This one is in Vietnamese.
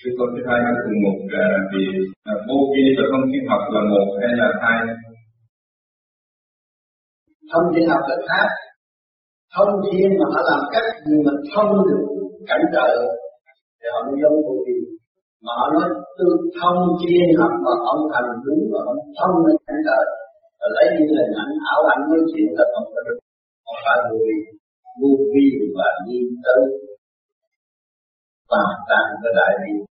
Thưa cô thứ hai là cùng một uh, vì uh, vô vi và không thiên học là một hay là hai? Thông thiên học là khác. Thông thiên mà họ làm cách gì mà thông được cảnh trời thì họ mới giống vô vi. Mà họ nói tôi thông thiên học mà ông thành đúng và ông thông lên cảnh trời. Và lấy những hình ảnh ảo ảnh nói chuyện là không có được. Không phải vô vi. Vô vi và nhiên tới và tan cái đại bi